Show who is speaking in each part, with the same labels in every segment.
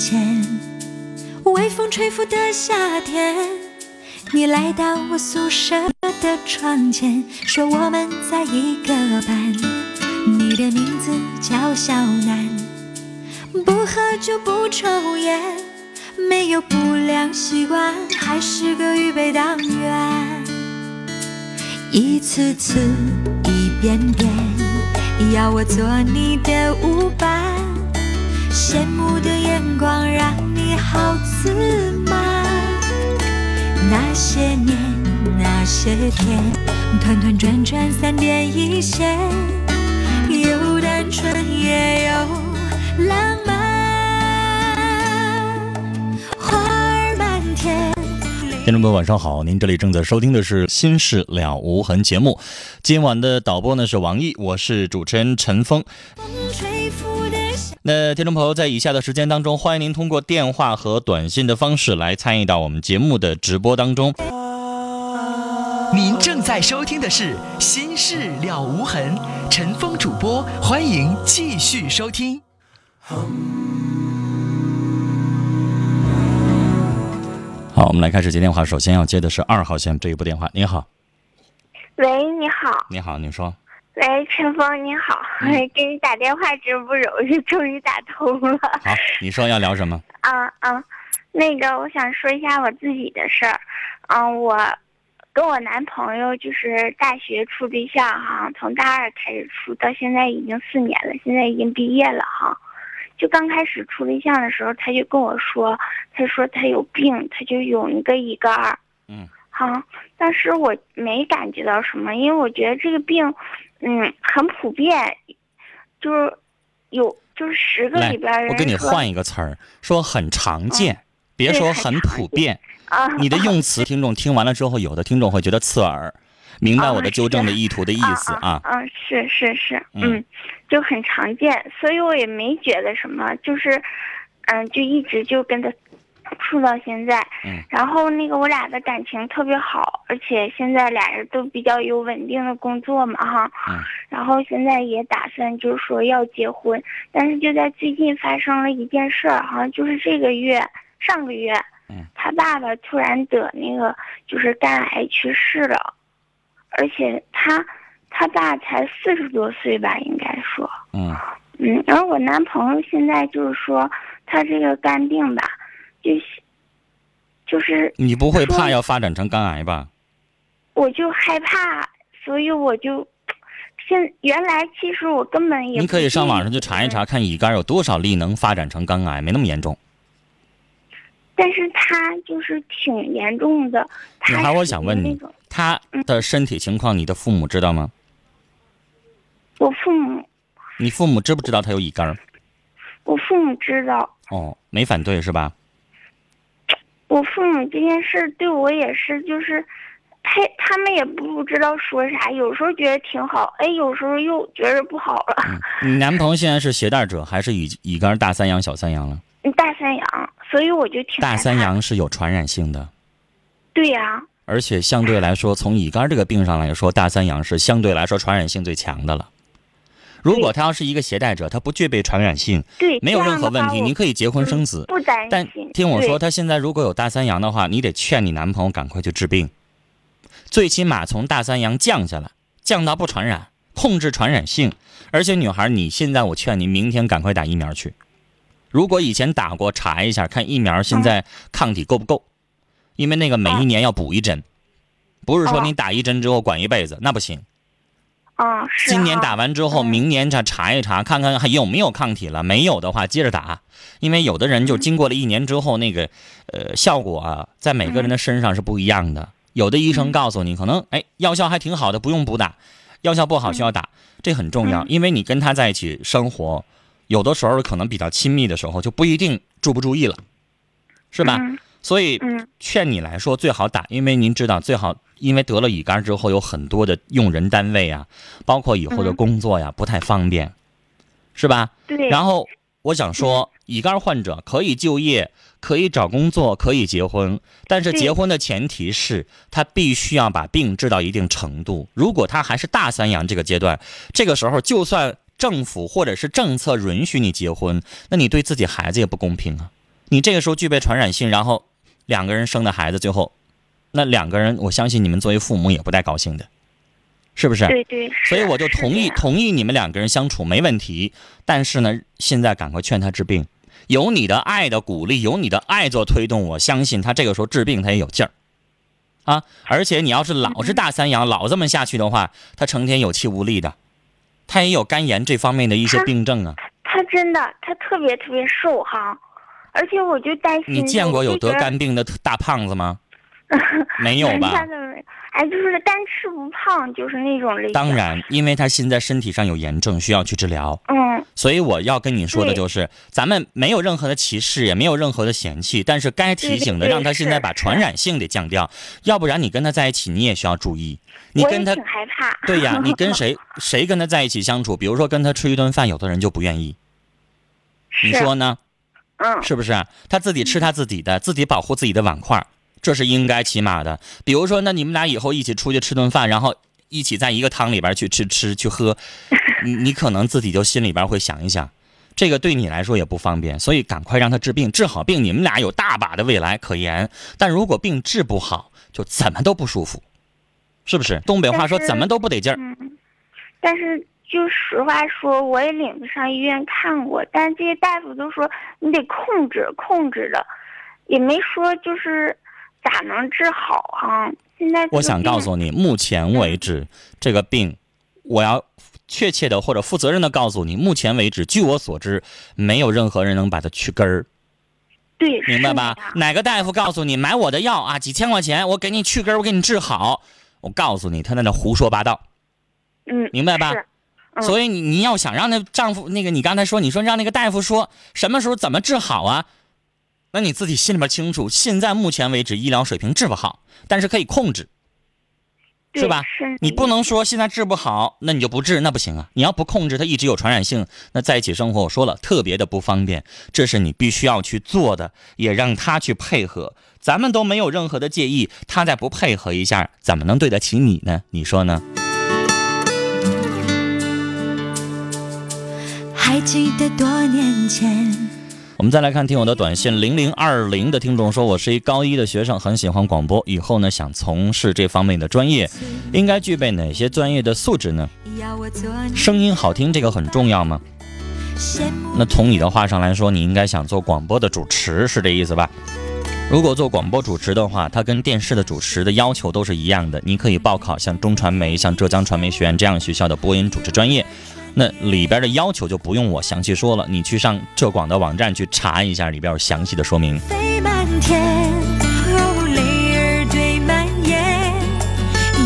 Speaker 1: 前，微风吹拂的夏天，你来到我宿舍的窗前，说我们在一个班。你的名字叫小南，不喝酒不抽烟，没有不良习惯，还是个预备党员。一次次，一遍遍，要我做你的舞伴。羡慕的眼光让你好自满。那些年，那些天，团团转转，三点一线，有单纯也有浪漫。花儿满天。
Speaker 2: 听众朋友，晚上好！您这里正在收听的是《心事了无痕》节目，今晚的导播呢是王毅，我是主持人陈峰。
Speaker 1: 风吹
Speaker 2: 那听众朋友，在以下的时间当中，欢迎您通过电话和短信的方式来参与到我们节目的直播当中。
Speaker 3: 您正在收听的是《心事了无痕》，陈峰主播，欢迎继续收听。
Speaker 2: 好，我们来开始接电话，首先要接的是二号线这一部电话。您好，
Speaker 4: 喂，你好，
Speaker 2: 你好，你说，
Speaker 4: 喂，陈峰，你好，
Speaker 2: 嗯
Speaker 4: 给你打电话真不容易，终于打通了。
Speaker 2: 好，你说要聊什么？
Speaker 4: 啊啊，那个，我想说一下我自己的事儿。嗯，我跟我男朋友就是大学处对象哈，从大二开始处，到现在已经四年了，现在已经毕业了哈。就刚开始处对象的时候，他就跟我说，他说他有病，他就有一个乙肝儿。
Speaker 2: 嗯。
Speaker 4: 好，但是我没感觉到什么，因为我觉得这个病，嗯，很普遍，就是有就是十个里边儿
Speaker 2: 我给你换一个词儿，说很常见，别说很普遍。
Speaker 4: 啊，
Speaker 2: 你的用词，听众听完了之后，有的听众会觉得刺耳，明白
Speaker 4: 啊
Speaker 2: 我的纠正的意图的意思啊。
Speaker 4: 嗯，是是是，
Speaker 2: 嗯
Speaker 4: 嗯，就很常见，所以我也没觉得什么，就是，嗯，就一直就跟他处到现在。
Speaker 2: 嗯
Speaker 4: 然后那个我俩的感情特别好，而且现在俩人都比较有稳定的工作嘛，哈。
Speaker 2: 嗯
Speaker 4: 然后现在也打算就是说要结婚，但是就在最近发生了一件事儿，好像就是这个月上个月，
Speaker 2: 嗯
Speaker 4: 他爸爸突然得那个就是肝癌去世了。而且他他爸才四十多岁吧，应该说，
Speaker 2: 嗯
Speaker 4: 嗯，然后我男朋友现在就是说他这个肝病吧，就是就是
Speaker 2: 你不会怕要发展成肝癌吧？
Speaker 4: 我就害怕，所以我就现原来其实我根本也
Speaker 2: 你可以上网上去查一查，看乙肝有多少例能发展成肝癌，没那么严重。
Speaker 4: 但是他就是挺严重的。
Speaker 2: 女孩，我想问你，他的身体情况，你的父母知道吗？
Speaker 4: 我父母
Speaker 2: 你父母知不知道他有乙肝儿？
Speaker 4: 我父母知道，
Speaker 2: 哦，没反对是吧？
Speaker 4: 我父母这件事对我也是，就是他他们也不知道说啥，有时候觉得挺好，哎，有时候又觉得不好了。
Speaker 2: 你男朋友现在是携带者还是乙乙肝大三阳、小三阳了？
Speaker 4: 大三阳，所以我就挺
Speaker 2: 大三。阳是有传染性的，
Speaker 4: 对呀、
Speaker 2: 而且相对来说，从乙肝这个病上来说，大三阳是相对来说传染性最强的了。如果他要是一个携带者，他不具备传染性，
Speaker 4: 对，
Speaker 2: 没有任何问题，你可以结婚生子。
Speaker 4: 不担
Speaker 2: 但。听我说，他现在如果有大三阳的话，你得劝你男朋友赶快去治病。最起码从大三阳降下来，降到不传染，控制传染性。而且女孩，你现在我劝你明天赶快打疫苗去。如果以前打过，查一下看疫苗现在抗体够不够，因为那个每一年要补一针，不是说你打一针之后管一辈子，那不行。
Speaker 5: 嗯，是
Speaker 2: 今年打完之后，
Speaker 5: 嗯
Speaker 2: 明年再查一查，看看还有没有抗体了。没有的话，接着打。因为有的人就经过了一年之后，那个呃效果啊，在每个人的身上是不一样的。有的医生告诉你，可能哎药效还挺好的，不用补打；药效不好需要打，这很重要。
Speaker 5: 嗯
Speaker 2: 因为你跟他在一起生活，有的时候可能比较亲密的时候，就不一定注不注意了，是吧？
Speaker 5: 嗯
Speaker 2: 所以
Speaker 5: 嗯
Speaker 2: 劝你来说最好打，因为您知道最好，因为得了乙肝之后有很多的用人单位啊，包括以后的
Speaker 5: 嗯
Speaker 2: 工作呀、不太方便，是吧？
Speaker 5: 对，
Speaker 2: 然后我想说，乙肝患者可以就业，可以找工作，可以结婚，但是结婚的前提是他必须要把病治到一定程度。如果他还是大三阳这个阶段，这个时候就算政府或者是政策允许你结婚，那你对自己孩子也不公平啊！你这个时候具备传染性，然后两个人生的孩子，最后那两个人，我相信你们作为父母也不带高兴的，是不是？
Speaker 5: 对对，
Speaker 2: 所以我就同意同意你们两个人相处没问题，但是呢，现在赶快劝他治病，有你的爱的鼓励，有你的爱做推动，我相信他这个时候治病他也有劲儿，啊！而且你要是老是大三阳，老这么下去的话，他成天有气无力的，他也有肝炎这方面的一些病症啊。
Speaker 5: 他真的他特别特别瘦哈，而且我就担心
Speaker 2: 你见过有得肝
Speaker 5: 病
Speaker 2: 病的大胖子吗？没有吧？
Speaker 5: 哎，就是单吃不胖，就是那种类型。
Speaker 2: 当，然，因为他现在身体上有炎症，需要去治疗。
Speaker 5: 嗯，
Speaker 2: 所以我要跟你说的就是，咱们没有任何的歧视，也没有任何的嫌弃，但是该提醒的，让他现在把传染性得降掉，要不然你跟他在一起，你也需要注意。你跟他
Speaker 5: 挺，害怕。
Speaker 2: 对呀，你跟谁谁跟他在一起相处，比如说跟他吃一顿饭，有的人就不愿意，你说呢？
Speaker 5: 嗯，
Speaker 2: 是不是？他自己吃他自己的，自己保护自己的碗筷，这是应该起码的。比如说，那你们俩以后一起出去吃顿饭，然后一起在一个汤里边去吃吃去喝，你 你可能自己就心里边会想一想，这个对你来说也不方便，所以赶快让他治病，治好病，你们俩有大把的未来可言。但如果病治不好，就怎么都不舒服，是不是？东北话说怎么都不得劲儿。
Speaker 5: 嗯，但是就实话说，我也领着上医院看过，但这些大夫都说你得控制控制的，也没说就是咋能治好哈、现在
Speaker 2: 我想告诉你，目前为止，这个病，我要确切的或者负责任的告诉你，目前为止，据我所知，没有任何人能把它去根儿，
Speaker 5: 对，
Speaker 2: 明白吧？哪个大夫告诉你买我的药啊，几千块钱，我给你去根儿，我给你治好，我告诉你，他在那胡说八道，
Speaker 5: 嗯，
Speaker 2: 明白吧所以你你要想让那丈夫那个，你刚才说，你说让那个大夫说什么时候怎么治好啊？那你自己心里边清楚，现在目前为止医疗水平治不好，但是可以控制。是吧你不能说现在治不好，那你就不治，那不行啊！你要不控制它，一直有传染性，那在一起生活，我说了，特别的不方便，这是你必须要去做的，也让他去配合。咱们都没有任何的介意，他再不配合一下，怎么能对得起你呢？你说呢？
Speaker 1: 还记得多年前，
Speaker 2: 我们再来看听友的短信，零零二零的听众说，我是一高一的学生，很喜欢广播，以后呢想从事这方面的专业，应该具备哪些专业的素质呢？声音好听这个很重要吗？那从你的话上来说，你应该想做广播的主持，是这意思吧？如果做广播主持的话，它跟电视的主持的要求都是一样的。你可以报考像中传媒、像浙江传媒学院这样学校的播音主持专业，那里边的要求就不用我详细说了，你去上浙广的网站去查一下，里边有详细的说明。
Speaker 1: 飞满天，哦，泪儿堆满眼，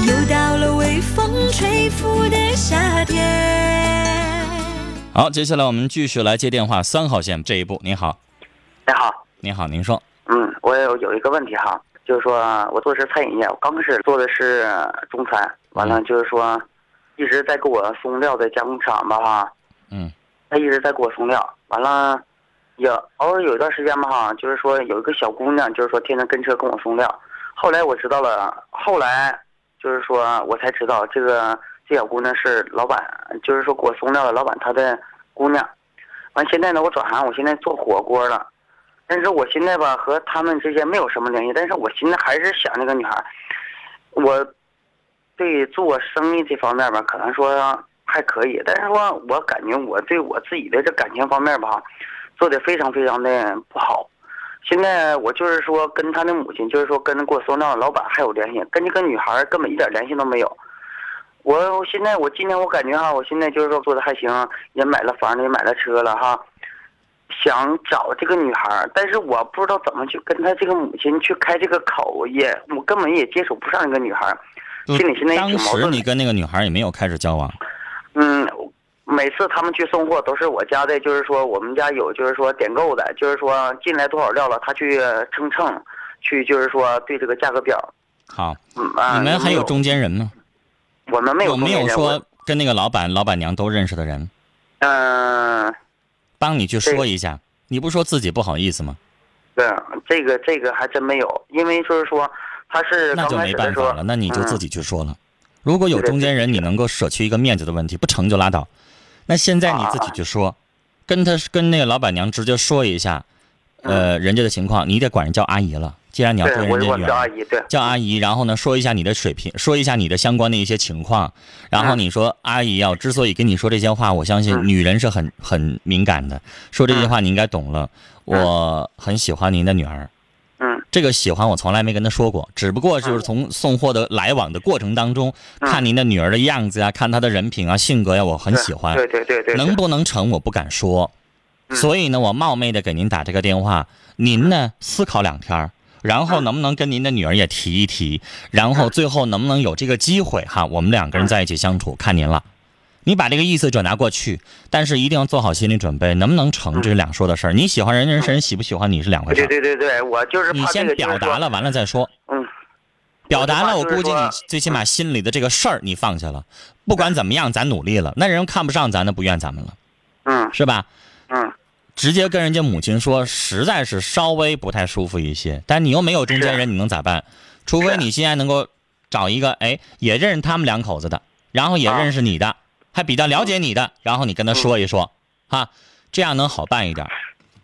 Speaker 1: 又到了微风吹拂的夏天。
Speaker 2: 好，接下来我们继续来接电话，三号线这一步。您好，
Speaker 6: 你好，
Speaker 2: 您好，您说，
Speaker 6: 嗯，我有有一个问题哈，就是说我做的是餐饮业，我刚开始做的是中餐，完了就是说一直在给我送料的加工厂吧哈，
Speaker 2: 嗯，
Speaker 6: 他一直在给我送料，完了也偶尔有一段时间吧哈，就是说有一个小姑娘，就是说天天跟车跟我送料，后来我知道了，后来就是说我才知道这个这小姑娘是老板，就是说给我送料的老板他的姑娘，完现在呢我转行，我现在做火锅了。但是我现在吧和他们之间没有什么联系，但是我现在还是想那个女孩，我对做生意这方面吧，可能说还可以，但是说我感觉我对我自己的这感情方面吧，做的非常非常的不好。现在我就是说跟他的母亲，就是说跟给我送料的老板还有联系，跟这个女孩根本一点联系都没有。我现在我今天我感觉哈，我现在就是说做的还行，也买了房子，也买了车了哈。想找这个女孩，但是我不知道怎么去跟她这个母亲去开这个口，也我根本也接触不上这个女孩，心里现在
Speaker 2: 当。时你跟那个女孩也没有开始交往，
Speaker 6: 嗯，每次他们去送货都是我家的，就是说我们家有就是说点购的，就是说进来多少料了，他去称称，去就是说对这个价格表。
Speaker 2: 好，
Speaker 6: 嗯啊，
Speaker 2: 你们还有
Speaker 6: 中，
Speaker 2: 间人吗？
Speaker 6: 我们没有
Speaker 2: 有没有说跟那个老板、老板娘都认识的人，
Speaker 6: 嗯、
Speaker 2: 帮你去说一下？你不说自己不好意思吗？
Speaker 6: 对，这个这个还真没有，因为就是说他是
Speaker 2: 那就没办法了，那你就自
Speaker 6: 嗯
Speaker 2: 己去说了。如果有中间人，你能够舍去一个面子的问题，不成就拉倒。那现在你自己去说，跟他跟那个老板娘直接说一下，呃，人家的情况，你得管人叫阿姨了。既然你要跟人家女儿
Speaker 6: 姨，对，
Speaker 2: 叫阿姨，然后呢，说一下你的水平，说一下你的相关的一些情况，然后
Speaker 6: 嗯。
Speaker 2: 你说阿姨啊，我之所以跟你说这些话，我相信
Speaker 6: 嗯。
Speaker 2: 女人是很很敏感的，说这些话你应该懂了。我很喜欢您的女儿，
Speaker 6: 嗯
Speaker 2: 这个喜欢我从来没跟他说过，只不过就是从送货的来往的过程当中，
Speaker 6: 嗯。
Speaker 2: 看您的女儿的样子呀，看她的人品啊、性格呀，我很喜欢。
Speaker 6: 对对对对，
Speaker 2: 能不能成我不敢说，
Speaker 6: 嗯。
Speaker 2: 所以呢，我冒昧的给您打这个电话，您呢思考两天儿然后能不能跟您的女儿也提一提，然后最后能不能有这个机会哈，我们两个人在一起相处，看您了。你把这个意思转达过去，但是一定要做好心理准备，能不能成这是两说的事儿。你喜欢人，人是人喜不喜欢你是两回事
Speaker 6: 对
Speaker 2: 儿。
Speaker 6: 对对对，我就是
Speaker 2: 你先表达了，完了再说。
Speaker 6: 嗯，
Speaker 2: 表达了，我估计你最起码心里的这个事儿你放下了。不管怎么样，咱努力了，那人看不上咱，那不怨咱们了，
Speaker 6: 嗯
Speaker 2: 是吧？
Speaker 6: 嗯，
Speaker 2: 直接跟人家母亲说，实在是稍微不太舒服一些。但你又没有中间人，你能咋办？除非你现在能够找一个，哎，也认识他们两口子的，然后也
Speaker 6: 啊
Speaker 2: 认识你的，还比较了解你的，然后你跟他说一说，哈，这样能好办一点。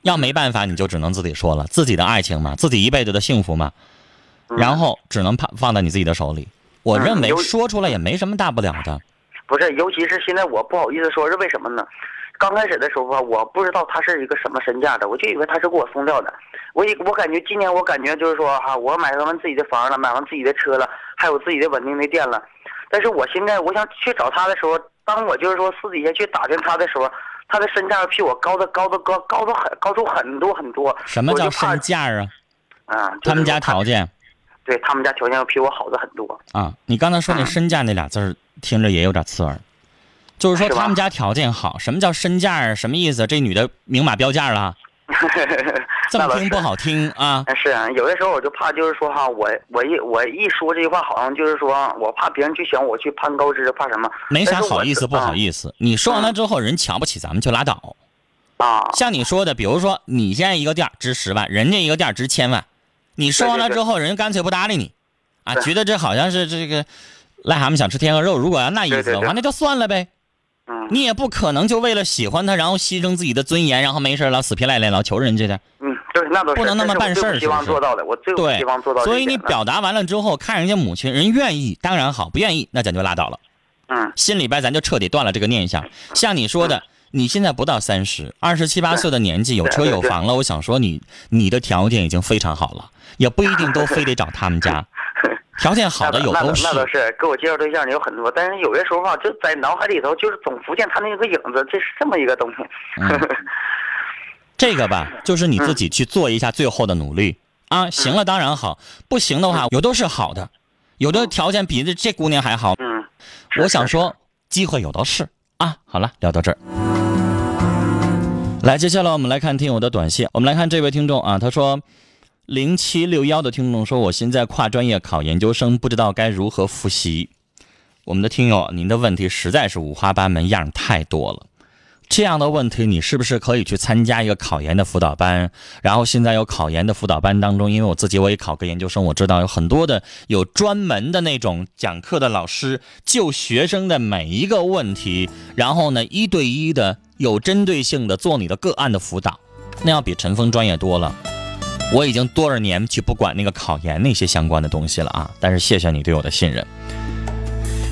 Speaker 2: 要没办法，你就只能自己说了，自己的爱情嘛，自己一辈子的幸福嘛，然后只能放放在你自己的手里。我
Speaker 6: 嗯
Speaker 2: 认为说出来也没什么大不了的。
Speaker 6: 不是，尤其是现在我不好意思说，是为什么呢？刚开始的时候吧，我不知道他是一个什么身价的，我就以为他是给我送掉的。我以我感觉今年我感觉就是说哈、我买完自己的房了，买完自己的车了，还有自己的稳定的店了。但是我现在我想去找他的时候，当我就是说私底下去打听他的时候，他的身价比我高的高的高高出很高出很多很多。
Speaker 2: 什么叫身价啊？
Speaker 6: 啊，就是
Speaker 2: 他们家条件
Speaker 6: 对他们家条件要比我好的很多。
Speaker 2: 啊，你刚才说那
Speaker 6: 嗯
Speaker 2: 身价那俩字儿，听着也有点刺耳。就是说他们家条件好，什么叫身价啊？什么意思？这女的明码标价了，这么听不好听啊？
Speaker 6: 是啊，有的时候我就怕，就是说哈，我我一我一说这句话，好像就是说我怕别人去想我去攀高枝，怕什么？
Speaker 2: 没啥好意思不好意思。你说完了之后，人瞧不起咱们就拉倒。
Speaker 6: 啊，
Speaker 2: 像你说的，比如说你现在一个店儿值十万，人家一个店儿值千万，你说完了之后，人家干脆不搭理你，啊，觉得这好像是这个癞蛤蟆想吃天鹅肉。如果要那意思的话，那就算了呗。
Speaker 6: 嗯
Speaker 2: 你也不可能就为了喜欢他，然后牺牲自己的尊严，然后没事儿老死皮赖脸老求人家的。
Speaker 6: 嗯，对，那都是
Speaker 2: 不能那么办事儿
Speaker 6: 希望做到的，我最希望做到这
Speaker 2: 所以。你表达完了之后，看人家母亲人愿意，当然好；不愿意，那咱就拉倒了。
Speaker 6: 嗯
Speaker 2: 心里边咱就彻底断了这个念想。像你说的，你现在不到三十，二十七八岁的年纪，有车有房了，我想说你你的条件已经非常好了，也不一定都非得找他们家，条件好的有
Speaker 6: 那
Speaker 2: 都是
Speaker 6: 那。倒是给我介绍对象的有很多，但是有些时候吧，就在脑海里头就是总浮现他那个影子，这是这么一个东西。
Speaker 2: 嗯 这个吧，就是你自己去做一下最后的努力啊。行了，当然好；不行的话，有都是好的，有的条件比这这姑娘还好。
Speaker 6: 嗯，
Speaker 2: 我想，说，机会有的是啊。好了，聊到这儿。来，接下来我们来看听友的短信。我们来看这位听众啊，他说，零七六幺的听众说，我现在跨专业考研究生，不知道该如何复习。我们的听友，您的问题实在是五花八门，样儿太多了。这样的问题，你是不是可以去参加一个考研的辅导班？然后现在有考研的辅导班当中，因为我自己我也考个研究生，我知道有很多的有专门的那种讲课的老师，就学生的每一个问题，然后呢一对一的有针对性的做你的个案的辅导，那要比陈峰专业多了。我已经多少年去不管那个考研那些相关的东西了啊！但是谢谢你对我的信任。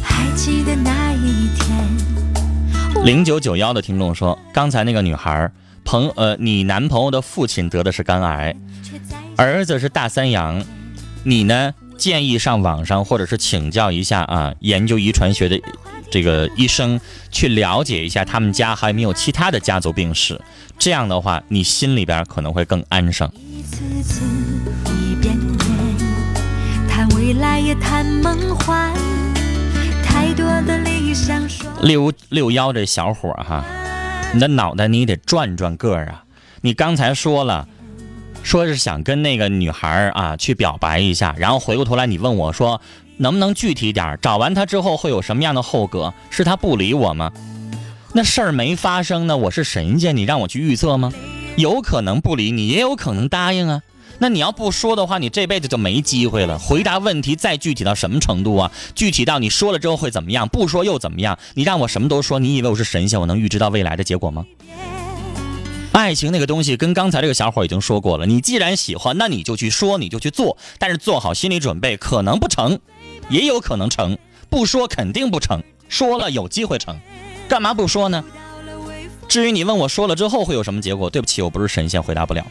Speaker 1: 还记得那一天，
Speaker 2: 零九九幺的听众说，刚才那个女孩儿朋呃，你男朋友的父亲得的是肝癌，儿子是大三阳，你呢建议上网上或者是请教一下啊，研究遗传学的这个医生去了解一下他们家还有没有其他的家族病史，这样的话你心里边可能会更安生。
Speaker 1: 一次次一遍遍，谈未来也谈梦幻，太多的理想说
Speaker 2: 六六幺这小伙儿哈，你的脑袋你得转转个儿啊！你刚才说了，说是想跟那个女孩啊去表白一下，然后回过头来你问我说，能不能具体点儿？找完他之后会有什么样的后果？是他不理我吗？那事儿没发生呢，我是神仙，你让我去预测吗？有可能不理你，也有可能答应啊。那你要不说的话，你这辈子就没机会了。回答问题再具体到什么程度啊？具体到你说了之后会怎么样，不说又怎么样？你让我什么都说，你以为我是神仙，我能预知到未来的结果吗？爱情那个东西，跟刚才这个小伙已经说过了。你既然喜欢，那你就去说，你就去做，但是做好心理准备，可能不成，也有可能成。不说肯定不成，说了有机会成，干嘛不说呢？至于你问我说了之后会有什么结果，对不起，我不是神仙，回答不了。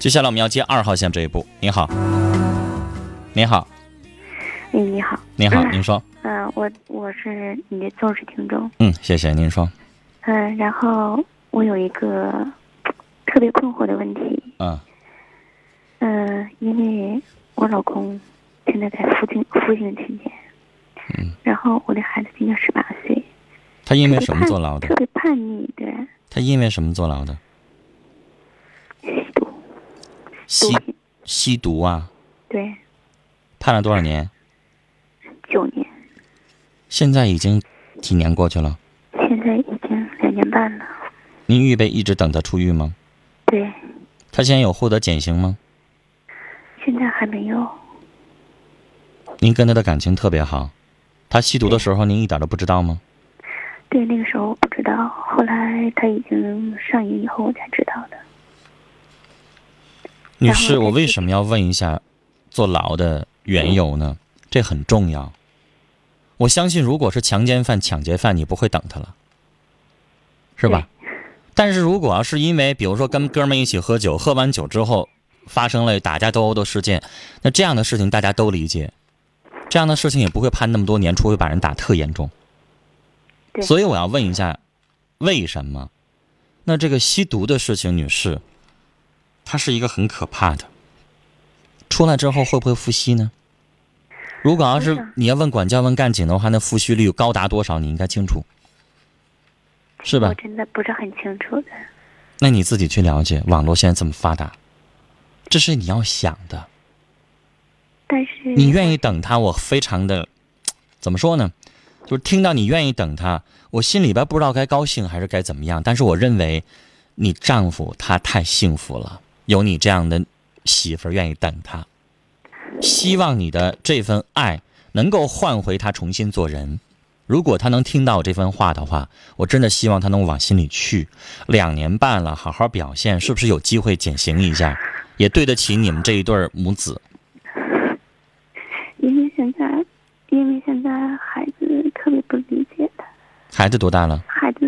Speaker 2: 接下来我们要接二号线这一步。您好，您好，
Speaker 5: 哎，你好，
Speaker 2: 您好，您说，
Speaker 5: 嗯、我我是你的忠实听众，
Speaker 2: 嗯，谢谢您说，
Speaker 5: 嗯、然后我有一个特别困惑的问题，
Speaker 2: 嗯。
Speaker 5: 嗯、因为我老公现在在附近服刑期间，
Speaker 2: 嗯，
Speaker 5: 然后我的孩子今年十八岁，
Speaker 2: 他因为什么坐牢的
Speaker 5: 特？别叛逆，对，
Speaker 2: 他因为什么坐牢的？
Speaker 5: 吸毒、
Speaker 2: 吸，吸毒啊，
Speaker 5: 对，
Speaker 2: 判了多少年？
Speaker 5: 九年，
Speaker 2: 现在已经几年过去了？
Speaker 5: 现在已经两年半了，
Speaker 2: 您预备一直等他出狱吗？
Speaker 5: 对，
Speaker 2: 他现在有获得减刑吗？
Speaker 5: 现在还没有，
Speaker 2: 您跟他的感情特别好，他吸毒的时候您一点都不知道吗？
Speaker 5: 对，那个时候我不知道，后来他已经上瘾以后我才知道的。
Speaker 2: 女士，我为什么要问一下坐牢的缘由呢？这很重要。我相信，如果是强奸犯、抢劫犯，你不会等他了，是吧？但是如果要是因为，比如说跟哥们儿一起喝酒，喝完酒之后发生了打架斗殴的事件，那这样的事情大家都理解，这样的事情也不会判那么多年，除非把人打特严重。
Speaker 5: 对
Speaker 2: 所以我要问一下，为什么？那这个吸毒的事情，女士，它是一个很可怕的。出来之后会不会复吸呢？如果要是你要问管教问干警的话，那复吸率高达多少？你应该清楚，是吧
Speaker 5: 我？真的不是很清楚的。
Speaker 2: 那你自己去了解，网络现在这么发达，这是你要想的。
Speaker 5: 但是
Speaker 2: 你愿意等他，我非常的，怎么说呢？就是听到你愿意等他，我心里边不知道该高兴还是该怎么样。但是我认为，你丈夫他太幸福了，有你这样的媳妇儿愿意等他。希望你的这份爱能够换回他重新做人。如果他能听到我这番话的话，我真的希望他能往心里去。两年半了，好好表现，是不是有机会减刑一下，也对得起你们这一对母子？
Speaker 5: 因为现在，因为现在孩子特别不理解他，
Speaker 2: 孩子多大了？
Speaker 5: 孩子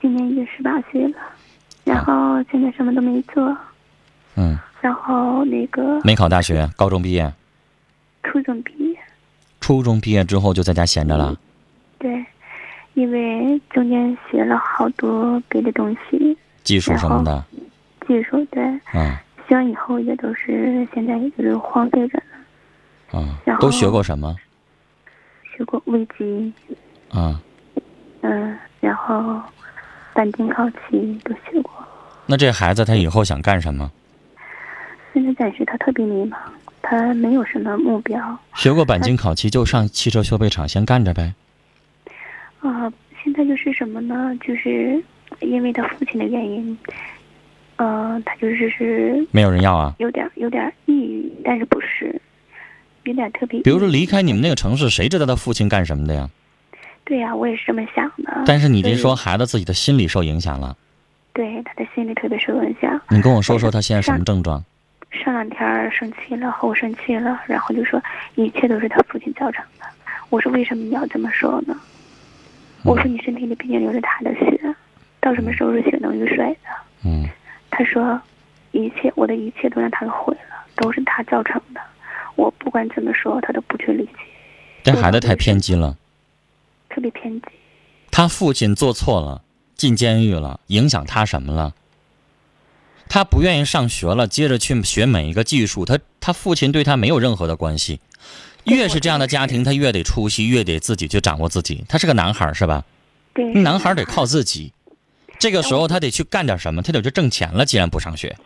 Speaker 5: 今年已经十八岁了，然后现在什么都没做，
Speaker 2: 嗯，
Speaker 5: 然后那个
Speaker 2: 没考大学，高中毕业，
Speaker 5: 初中毕业，
Speaker 2: 初中毕业之后就在家闲着了。
Speaker 5: 对，因为中间学了好多别的东西，
Speaker 2: 技术什么的，
Speaker 5: 技术对，
Speaker 2: 嗯
Speaker 5: 希望以后也都是现在也就是荒废着呢。
Speaker 2: 啊。
Speaker 5: 然，后
Speaker 2: 都学过什么
Speaker 5: 学过微机，
Speaker 2: 啊？
Speaker 5: 嗯，然后钣金烤漆都学过。
Speaker 2: 那这孩子他以后想干什么？
Speaker 5: 现在暂时他特别迷茫，他没有什么目标
Speaker 2: 学过钣金烤漆就上汽车修配厂先干着呗。
Speaker 5: 啊、现在就是什么呢？就是因为他父亲的原因，呃，他就是是
Speaker 2: 没有人要啊。
Speaker 5: 有点有点抑郁，但是不是，有点特别。
Speaker 2: 比如说离开你们那个城市，谁知道他父亲干什么的呀？
Speaker 5: 对呀、我也是这么想的。
Speaker 2: 但是你这说孩子自己的心理受影响了，
Speaker 5: 对他的心理特别受影响。
Speaker 2: 你跟我说说他现在什么症状？
Speaker 5: 上两天生气了，和我生气了，然后就说一切都是他父亲造成的。我说为什么你要这么说呢？我说你身体里毕竟流着他的血，到什么时候是血浓于水的？
Speaker 2: 嗯，
Speaker 5: 他说，一切我的一切都让他给毁了，都是他造成的。我不管怎么说，他都不去理解，
Speaker 2: 这孩子太偏激了。
Speaker 5: 特别偏激。
Speaker 2: 他父亲做错了，进监狱了，影响他什么了？他不愿意上学了，接着去学每一个技术，他他父亲对他没有任何的关系。越是这样的家庭，他越得出息，越得自己去掌握自己。他是个男孩儿是吧？
Speaker 5: 对，
Speaker 2: 男孩儿得靠自己。这个时候他得去干点什么，他得去挣钱了。既然不上学，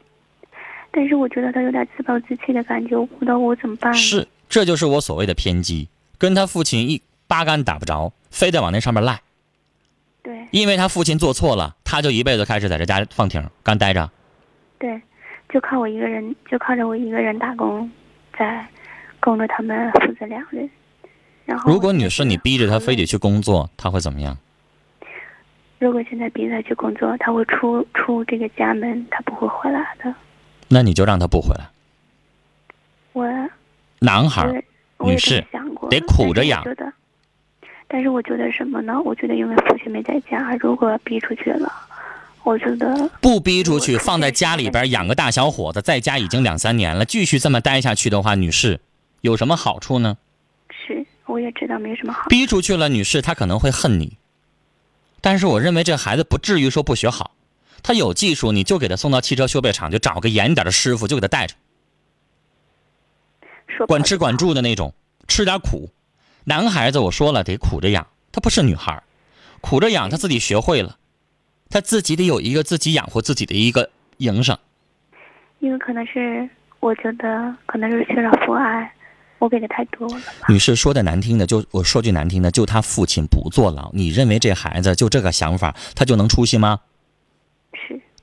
Speaker 5: 但是我觉得他有点自暴自弃的感觉，我不知道我怎么办。
Speaker 2: 是，这就是我所谓的偏激，跟他父亲一八竿打不着，非得往那上面赖。
Speaker 5: 对，
Speaker 2: 因为他父亲做错了，他就一辈子开始在这家放挺干待着。
Speaker 5: 对，就靠我一个人，就靠着我一个人打工，在供着他们父子两人。然后，
Speaker 2: 如果女士你逼着他非得去工作，他会怎么样？
Speaker 5: 如果现在逼他去工作，他会出出这个家门，他不会回来的。
Speaker 2: 那你就让他不回来。
Speaker 5: 我
Speaker 2: 男孩女士，得苦着养
Speaker 5: 但是我觉得，但是我觉得什么呢？我觉得因为父亲没在家，如果逼出去了，我觉得
Speaker 2: 不逼出去，放在家里边养个大小伙子，在家已经两三年了，继续这么待下去的话，女士有什么好处呢？
Speaker 5: 是我也知道没什么好。
Speaker 2: 逼出去了，女士她可能会恨你，但是我认为这孩子不至于说不学好，他有技术，你就给他送到汽车修配厂，就找个严点的师傅，就给他带着，
Speaker 5: 说
Speaker 2: 管吃管住的那种，吃点苦。男孩子我说了得苦着养，他不是女孩，苦着养他自己学会了，他自己得有一个自己养活自己的一个营生。
Speaker 5: 因为可能是我觉得可能是缺少父爱，我给的太多了吧。
Speaker 2: 女士说的难听的，就我说句难听的，就他父亲不坐牢，你认为这孩子就这个想法，他就能出息吗？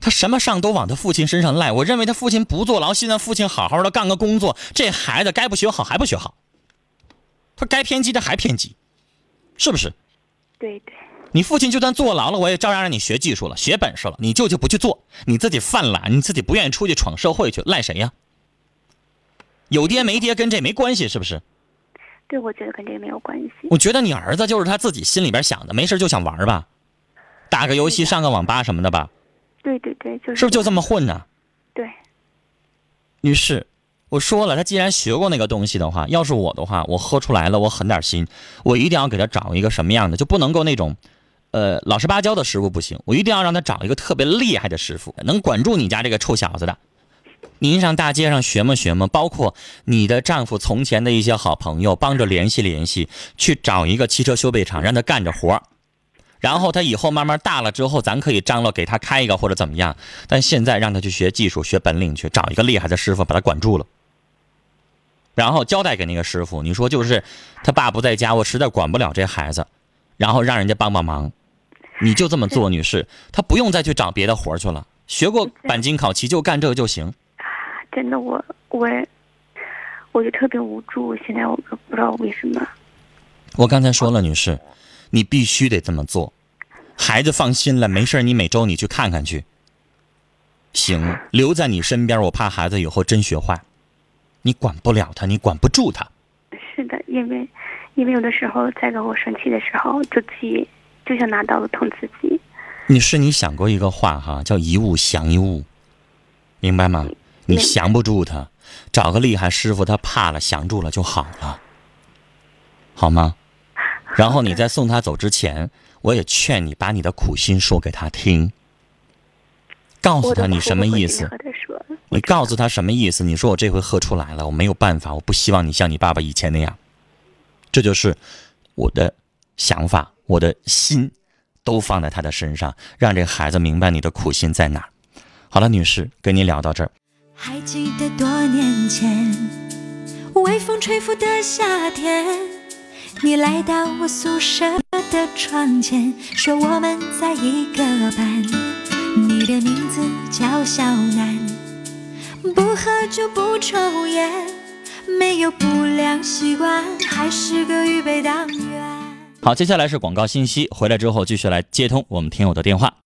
Speaker 5: 是
Speaker 2: 他什么上都往他父亲身上赖。我认为他父亲不坐牢，现在父亲好好的干个工作，这孩子该不学好还不学好，他该偏激的还偏激，是不是？
Speaker 5: 对对，
Speaker 2: 你父亲就算坐牢了，我也照样让你学技术了，学本事了，你舅舅不去做，你自己犯懒，你自己不愿意出去闯社会去，赖谁呀？有爹没爹跟这没关系，是不是？
Speaker 5: 对我觉得跟这个没有关系。
Speaker 2: 我觉得你儿子就是他自己心里边想的，没事就想玩吧，打个游戏，上个网吧什么的吧，
Speaker 5: 对对对，就是
Speaker 2: 是不是就这么混呢？
Speaker 5: 对，
Speaker 2: 女士，我说了，他既然学过那个东西的话，要是我的话，我喝出来了，我狠点心，我一定要给他找一个什么样的，就不能够那种，呃，老实巴交的师傅不行，我一定要让他找一个特别厉害的师傅，能管住你家这个臭小子的。您上大街上学么学么，包括你的丈夫从前的一些好朋友，帮着联系联系，去找一个汽车修配厂，让他干着活儿然后他以后慢慢大了之后，咱可以张罗给他开一个或者怎么样。但现在让他去学技术、学本领去，找一个厉害的师傅把他管住了，然后交代给那个师傅，你说就是他爸不在家，我实在管不了这孩子，然后让人家帮帮忙，你就这么做，女士，他不用再去找别的活去了，学过钣金烤漆就干这个就行。
Speaker 5: 真的我我我就特别无助，现在我都不知道为什么。
Speaker 2: 我刚才说了，女士，你必须得这么做。孩子放心了，没事儿你每周你去看看去。行，留在你身边，我怕孩子以后真学坏。你管不了他，你管不住他。
Speaker 5: 是的，因为因为有的时候在跟我生气的时候，就自己，就想拿刀子捅自己。
Speaker 2: 你是，你想过一个话哈，叫一物降一物，明白吗？你降不住他，找个厉害师傅，他怕了，降住了就好了，好吗？然后你在送他走之前，我也劝你把你的苦心说给他听，告诉他你什么意思你告诉他什么意思？你说我这回喝出来了，我没有办法，我不希望你像你爸爸以前那样。这就是我的想法，我的心都放在他的身上，让这孩子明白你的苦心在哪儿。好了，女士，跟你聊到这儿。
Speaker 1: 还记得多年前，微风吹拂的夏天，你来到我宿舍的窗前，说我们在一个班。你的名字叫小南，不喝酒不抽烟，没有不良习惯，还是个预备党员。
Speaker 2: 好，接下来是广告信息，回来之后继续来接通我们听友的电话。